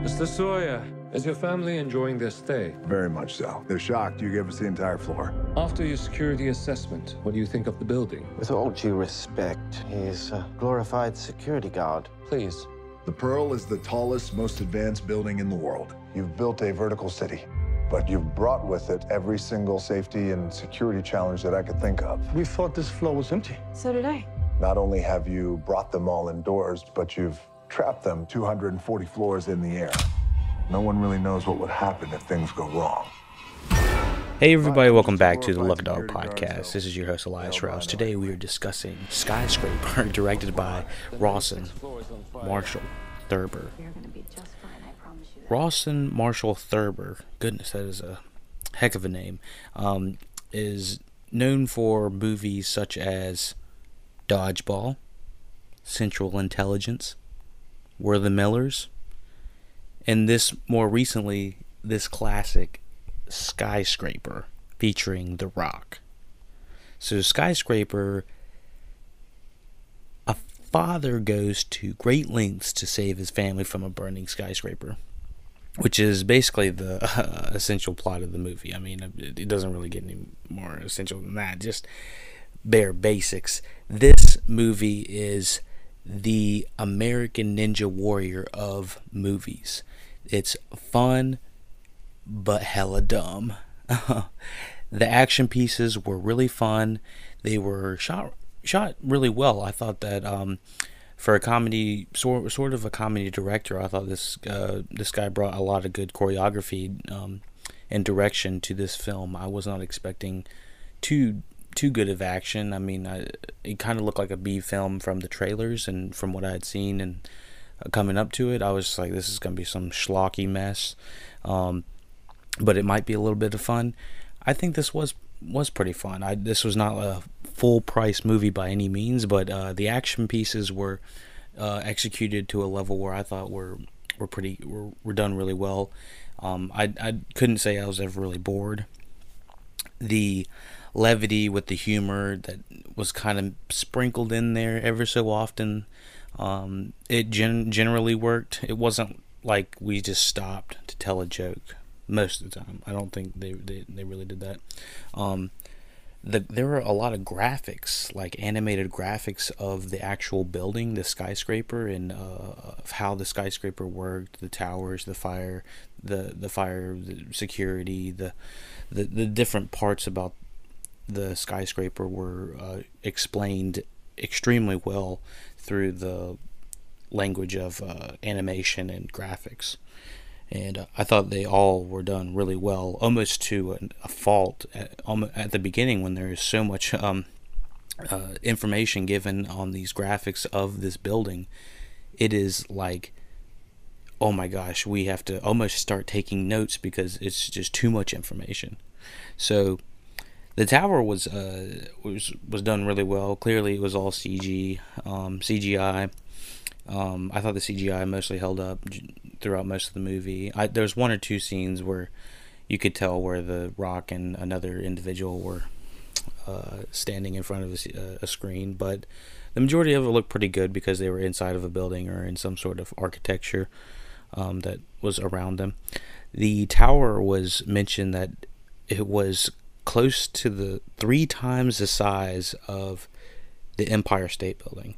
Mr. Sawyer, is your family enjoying their stay? Very much so. They're shocked you gave us the entire floor. After your security assessment, what do you think of the building? With all due respect, he's a glorified security guard. Please. The Pearl is the tallest, most advanced building in the world. You've built a vertical city, but you've brought with it every single safety and security challenge that I could think of. We thought this floor was empty. So did I. Not only have you brought them all indoors, but you've trapped them 240 floors in the air. No one really knows what would happen if things go wrong. Hey everybody, welcome back to the Lucky Dog Podcast. This is your host Elias Rouse. Today we are discussing Skyscraper, directed by Rawson Marshall Thurber. Rawson Marshall Thurber, goodness, that is a heck of a name, um, is known for movies such as Dodgeball, Central Intelligence, We're the Millers, and this more recently, this classic Skyscraper featuring The Rock. So, Skyscraper, a father goes to great lengths to save his family from a burning skyscraper, which is basically the uh, essential plot of the movie. I mean, it, it doesn't really get any more essential than that, just bare basics. This movie is the American Ninja Warrior of movies. It's fun, but hella dumb. the action pieces were really fun. They were shot shot really well. I thought that um, for a comedy sort sort of a comedy director, I thought this uh, this guy brought a lot of good choreography um, and direction to this film. I was not expecting too too good of action. I mean, I, it kind of looked like a B film from the trailers and from what I had seen and uh, coming up to it, I was like, this is gonna be some schlocky mess. Um, but it might be a little bit of fun. I think this was was pretty fun. I this was not a full price movie by any means, but uh, the action pieces were uh, executed to a level where I thought were were pretty were, were done really well. Um, I I couldn't say I was ever really bored. The levity with the humor that was kind of sprinkled in there ever so often. Um, it gen- generally worked. It wasn't like we just stopped to tell a joke most of the time. I don't think they they, they really did that. Um, the, there were a lot of graphics, like animated graphics of the actual building, the skyscraper, and uh, how the skyscraper worked, the towers, the fire, the the fire, the security, the the, the different parts about the skyscraper were uh, explained extremely well through the language of uh, animation and graphics. And uh, I thought they all were done really well, almost to a, fault at, at, the beginning when there is so much um, uh, information given on these graphics of this building. It is like, oh my gosh, we have to almost start taking notes because it's just too much information. So the tower was uh, was was done really well. Clearly, it was all CG, um, CGI. Um, I thought the CGI mostly held up throughout most of the movie. I, there was one or two scenes where you could tell where the Rock and another individual were uh, standing in front of a, a, screen, but the majority of it looked pretty good because they were inside of a building or in some sort of architecture um, that was around them. The tower was mentioned that it was close to the three times the size of the Empire State Building,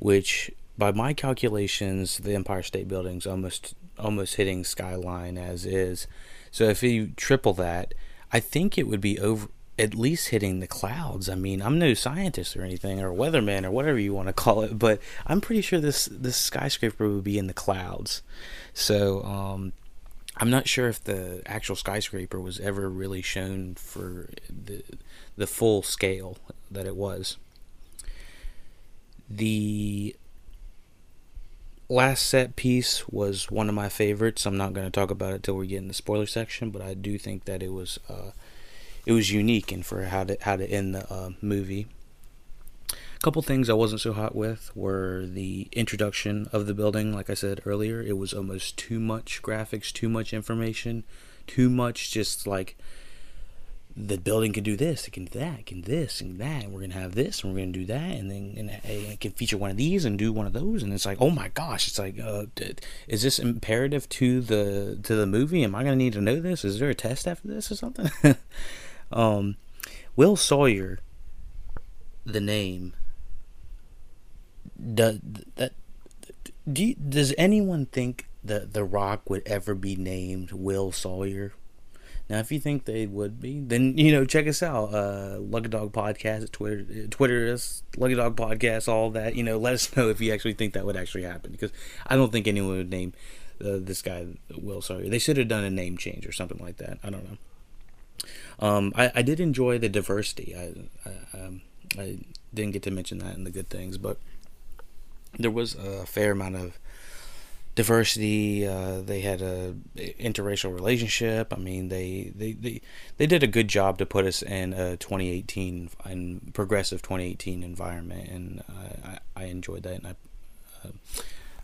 which by my calculations, the Empire State Building's almost almost hitting skyline as is. So if you triple that, I think it would be over at least hitting the clouds. I mean, I'm no scientist or anything or weatherman or whatever you want to call it, but I'm pretty sure this this skyscraper would be in the clouds. So um, I'm not sure if the actual skyscraper was ever really shown for the the full scale that it was. The last set piece was one of my favorites. I'm not going to talk about it till we get in the spoiler section, but I do think that it was uh, it was unique and for how to how to end the uh, movie couple things I wasn't so hot with were the introduction of the building. Like I said earlier, it was almost too much graphics, too much information, too much just like the building can do this, it can do that, it can this and that, and we're gonna have this, and we're gonna do that, and then and it can feature one of these and do one of those, and it's like, oh my gosh, it's like, uh, is this imperative to the to the movie? Am I gonna need to know this? Is there a test after this or something? um, Will Sawyer, the name, does that? Do you, does anyone think that The Rock would ever be named Will Sawyer? Now, if you think they would be, then you know check us out. Uh, Lucky Dog Podcast, Twitter, Twitter is Lucky Dog Podcast, all that. You know, let us know if you actually think that would actually happen because I don't think anyone would name uh, this guy Will Sawyer. They should have done a name change or something like that. I don't know. Um, I, I did enjoy the diversity. I I, um, I didn't get to mention that in the good things, but there was a fair amount of diversity. Uh, they had a interracial relationship. I mean, they, they, they, they did a good job to put us in a 2018 and progressive 2018 environment, and I, I enjoyed that, and I, uh,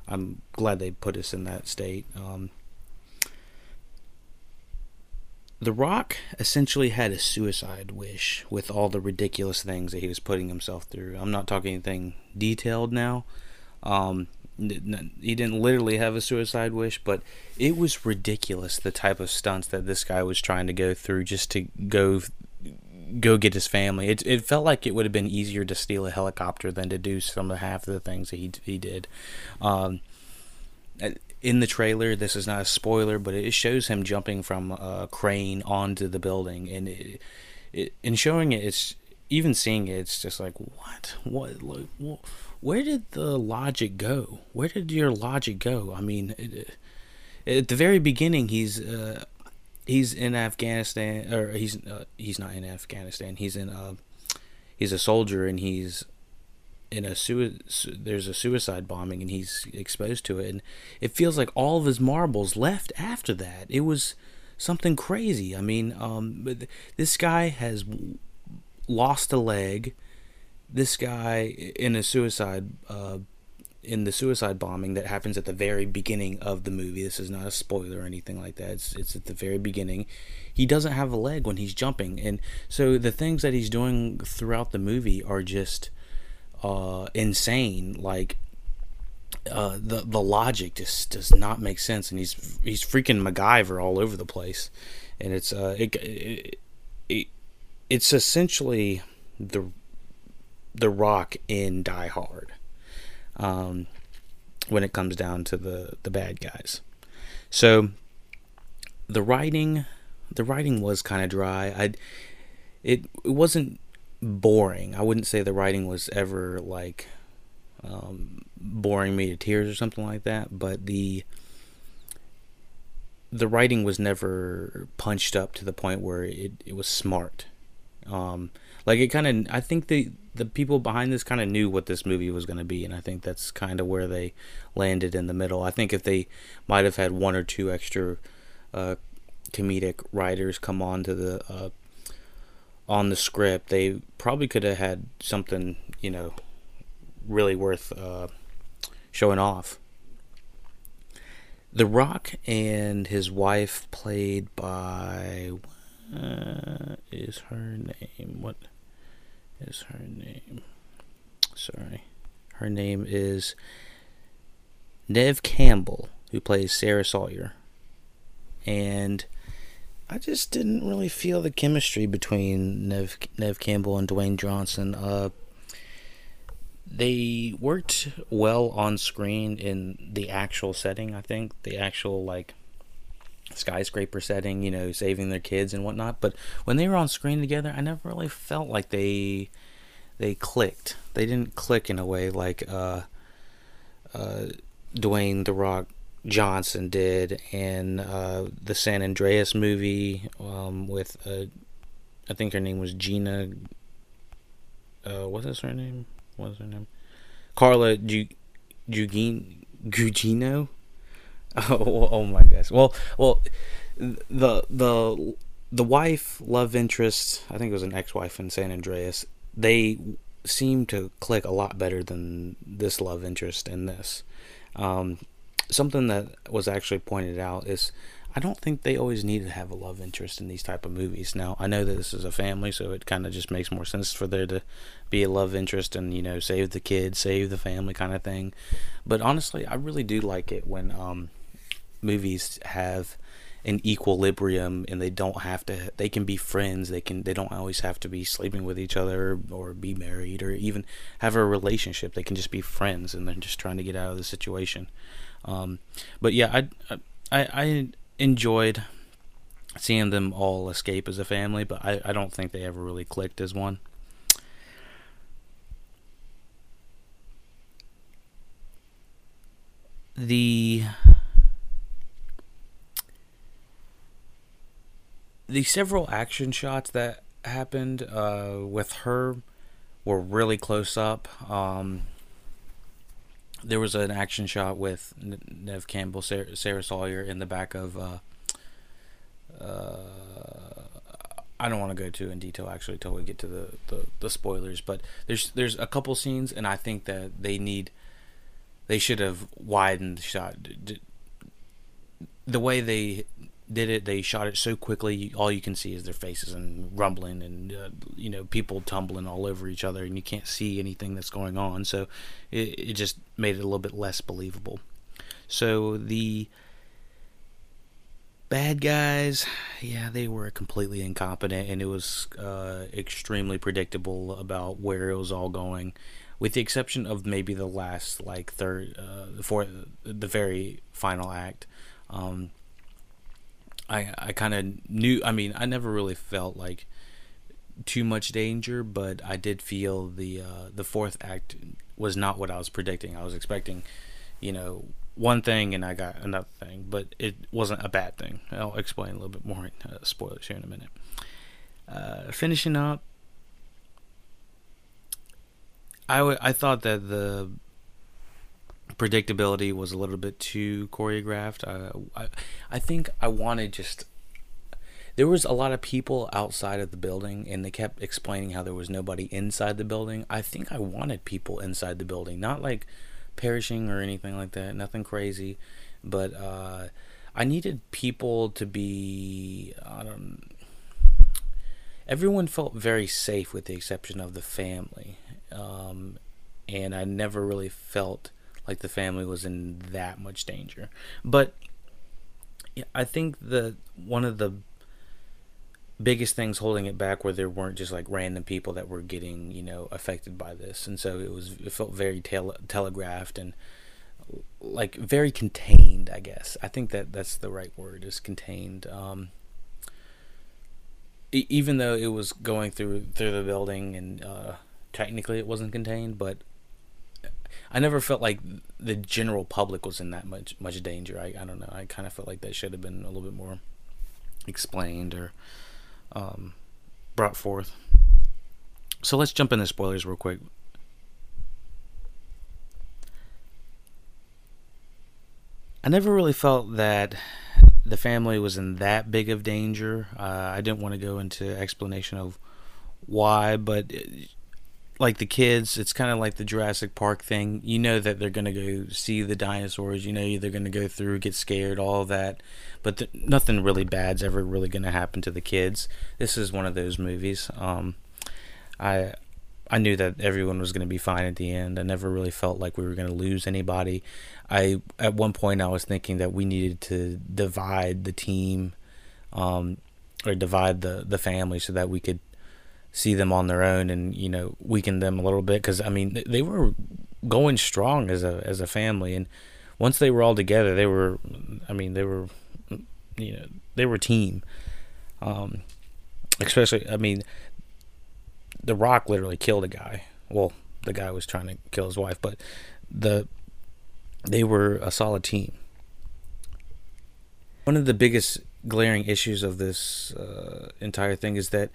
I'm glad they put us in that state. Um, the Rock essentially had a suicide wish with all the ridiculous things that he was putting himself through. I'm not talking anything detailed now. Um, he didn't literally have a suicide wish, but it was ridiculous the type of stunts that this guy was trying to go through just to go go get his family. It it felt like it would have been easier to steal a helicopter than to do some of half of the things that he he did. Um, in the trailer, this is not a spoiler, but it shows him jumping from a crane onto the building, and it, it in showing it, it's even seeing it, it's just like what what what where did the logic go? Where did your logic go? I mean, it, at the very beginning, he's uh, he's in Afghanistan, or he's uh, he's not in Afghanistan. He's in uh, he's a soldier, and he's in a sui- there's a suicide bombing, and he's exposed to it, and it feels like all of his marbles left after that. It was something crazy. I mean, um, this guy has lost a leg this guy in a suicide uh, in the suicide bombing that happens at the very beginning of the movie. This is not a spoiler or anything like that. It's it's at the very beginning. He doesn't have a leg when he's jumping, and so the things that he's doing throughout the movie are just uh, insane. Like uh, the the logic just does not make sense, and he's he's freaking MacGyver all over the place, and it's uh it, it, it it's essentially the the Rock in Die Hard. Um, when it comes down to the the bad guys, so the writing, the writing was kind of dry. I, it it wasn't boring. I wouldn't say the writing was ever like um, boring me to tears or something like that. But the the writing was never punched up to the point where it, it was smart. Um, like it kind of, I think the the people behind this kind of knew what this movie was going to be, and I think that's kind of where they landed in the middle. I think if they might have had one or two extra uh, comedic writers come on to the uh, on the script, they probably could have had something, you know, really worth uh, showing off. The Rock and his wife, played by uh, is her name what? Is her name? Sorry. Her name is Nev Campbell, who plays Sarah Sawyer. And I just didn't really feel the chemistry between Nev, Neve Campbell and Dwayne Johnson. Uh, they worked well on screen in the actual setting, I think. The actual, like, skyscraper setting, you know, saving their kids and whatnot. But when they were on screen together, I never really felt like they they clicked. They didn't click in a way like uh, uh, Dwayne the Rock Johnson did in uh, the San Andreas movie um, with uh, I think her name was Gina. Uh, what is her name? What is her name? Carla Gugino. Oh, oh my gosh. Well, well, the the the wife, love interest, I think it was an ex-wife in San Andreas. They seem to click a lot better than this love interest in this. Um, something that was actually pointed out is I don't think they always need to have a love interest in these type of movies. Now, I know that this is a family, so it kind of just makes more sense for there to be a love interest and you know save the kids, save the family kind of thing. But honestly, I really do like it when um, movies have an equilibrium and they don't have to they can be friends they can they don't always have to be sleeping with each other or be married or even have a relationship. They can just be friends and they're just trying to get out of the situation. Um, but yeah I, I i enjoyed seeing them all escape as a family but i i don't think they ever really clicked as one. The the several action shots that happened uh, with her were really close up. Um, there was an action shot with Nev Campbell, Sarah, Sarah Sawyer in the back of. Uh, uh, I don't want to go too in detail actually until we get to the, the, the spoilers, but there's there's a couple scenes, and I think that they need they should have widened the shot. The way they did it. They shot it so quickly, all you can see is their faces and rumbling, and uh, you know people tumbling all over each other, and you can't see anything that's going on. So it, it just made it a little bit less believable. So the bad guys, yeah, they were completely incompetent, and it was uh, extremely predictable about where it was all going, with the exception of maybe the last, like third, uh, for the very final act. Um, I I kind of knew. I mean, I never really felt like too much danger, but I did feel the uh, the fourth act was not what I was predicting. I was expecting, you know, one thing and I got another thing, but it wasn't a bad thing. I'll explain a little bit more uh, spoilers here in a minute. Uh, finishing up, I, w- I thought that the predictability was a little bit too choreographed. I, I, I think I wanted just. There was a lot of people outside of the building, and they kept explaining how there was nobody inside the building. I think I wanted people inside the building, not like perishing or anything like that, nothing crazy, but uh, I needed people to be. I don't. Everyone felt very safe, with the exception of the family, um, and I never really felt like the family was in that much danger. But I think the one of the biggest things holding it back were there weren't just like random people that were getting you know affected by this, and so it was it felt very tele- telegraphed and like very contained. I guess I think that that's the right word is contained. Um, even though it was going through through the building and uh, technically it wasn't contained, but I never felt like the general public was in that much much danger. I I don't know. I kind of felt like that should have been a little bit more explained or um, brought forth. So let's jump into spoilers real quick. I never really felt that the family was in that big of danger. Uh, I didn't want to go into explanation of why, but like the kids, it's kind of like the Jurassic Park thing. You know that they're gonna go see the dinosaurs. You know they're gonna go through, get scared, all that. But th- nothing really bad's ever really gonna happen to the kids. This is one of those movies. Um, I I knew that everyone was gonna be fine at the end. I never really felt like we were gonna lose anybody. I at one point I was thinking that we needed to divide the team, um, or divide the the family so that we could see them on their own and you know weaken them a little bit because I mean they were going strong as a as a family. And once they were all together they were I mean they were you know they were a team. Um, especially I mean the Rock literally killed a guy. Well the guy was trying to kill his wife but the they were a solid team. One of the biggest glaring issues of this uh, entire thing is that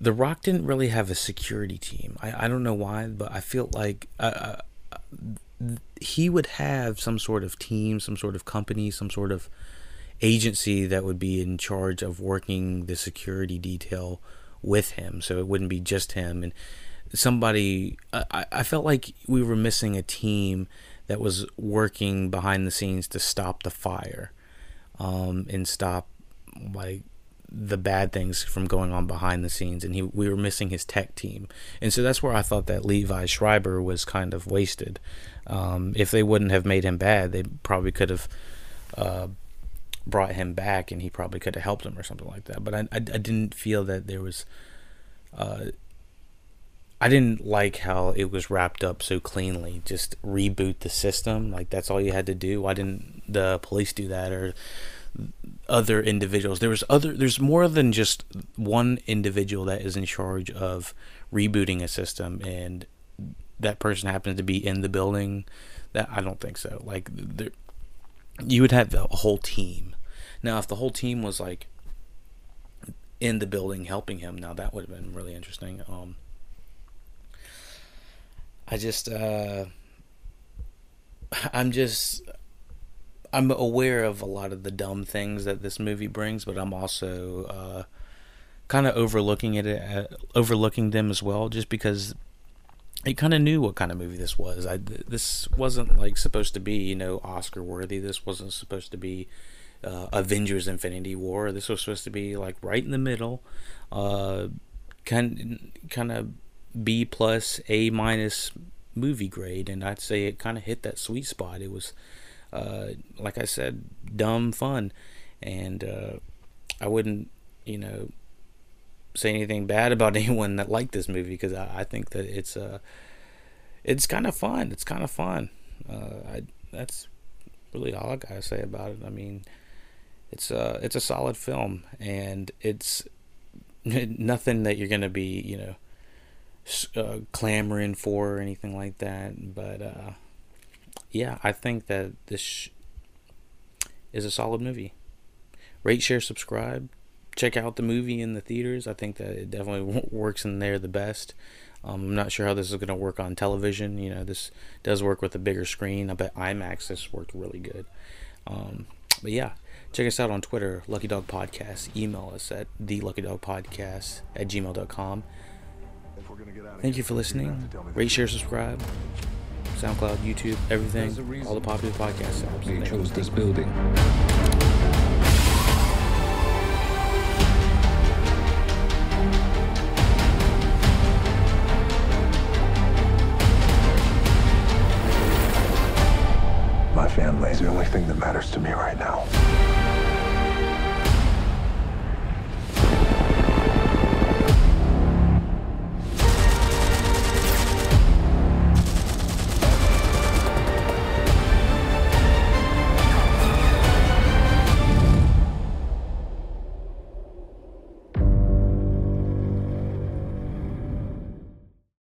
the Rock didn't really have a security team. I, I don't know why, but I feel like uh, uh, he would have some sort of team, some sort of company, some sort of agency that would be in charge of working the security detail with him. So it wouldn't be just him. And somebody, I, I felt like we were missing a team that was working behind the scenes to stop the fire. um, and stop like the bad things from going on behind the scenes and he we were missing his tech team and so that's where I thought that Liev Schreiber was kind of wasted um, if they wouldn't have made him bad they probably could have uh, brought him back and he probably could have helped him or something like that but I, I, I didn't feel that there was uh, I didn't like how it was wrapped up so cleanly. Just reboot the system, like that's all you had to do. Why didn't the police do that or other individuals? There was other. There's more than just one individual that is in charge of rebooting a system, and that person happens to be in the building. That I don't think so. Like there, you would have a whole team. Now, if the whole team was like in the building helping him, now that would have been really interesting. Um, I just uh, I'm just I'm aware of a lot of the dumb things that this movie brings, but I'm also uh, kind of overlooking it, uh, overlooking them as well, just because it kind of knew what kind of movie this was. I this wasn't like supposed to be you know Oscar worthy. This wasn't supposed to be uh, Avengers: Infinity War. This was supposed to be like right in the middle, uh, kind kind of B plus A minus movie grade, and I'd say it kind of hit that sweet spot. It was, uh, like I said, dumb fun, and uh, I wouldn't, you know, say anything bad about anyone that liked this movie because I, I, think that it's uh, it's kind of fun. It's kind of fun. Uh, I that's really all I gotta say about it. I mean, it's uh, it's a solid film, and it's nothing that you're gonna be, you know uh, clamoring for or anything like that. But uh, yeah, I think that this is a solid movie. Rate, share, subscribe. Check out the movie in the theaters. I think that it definitely works in there the best. Um, I'm not sure how this is going to work on television. You know, this does work with a bigger screen. I bet IMAX this worked really good. Um, but yeah, check us out on Twitter, Lucky Dog Podcast. Email us at the Lucky Dog Podcast at gmail.com. Thank you for listening. Rate, share, subscribe. SoundCloud, YouTube, everything. All the popular podcast apps. We chose this building.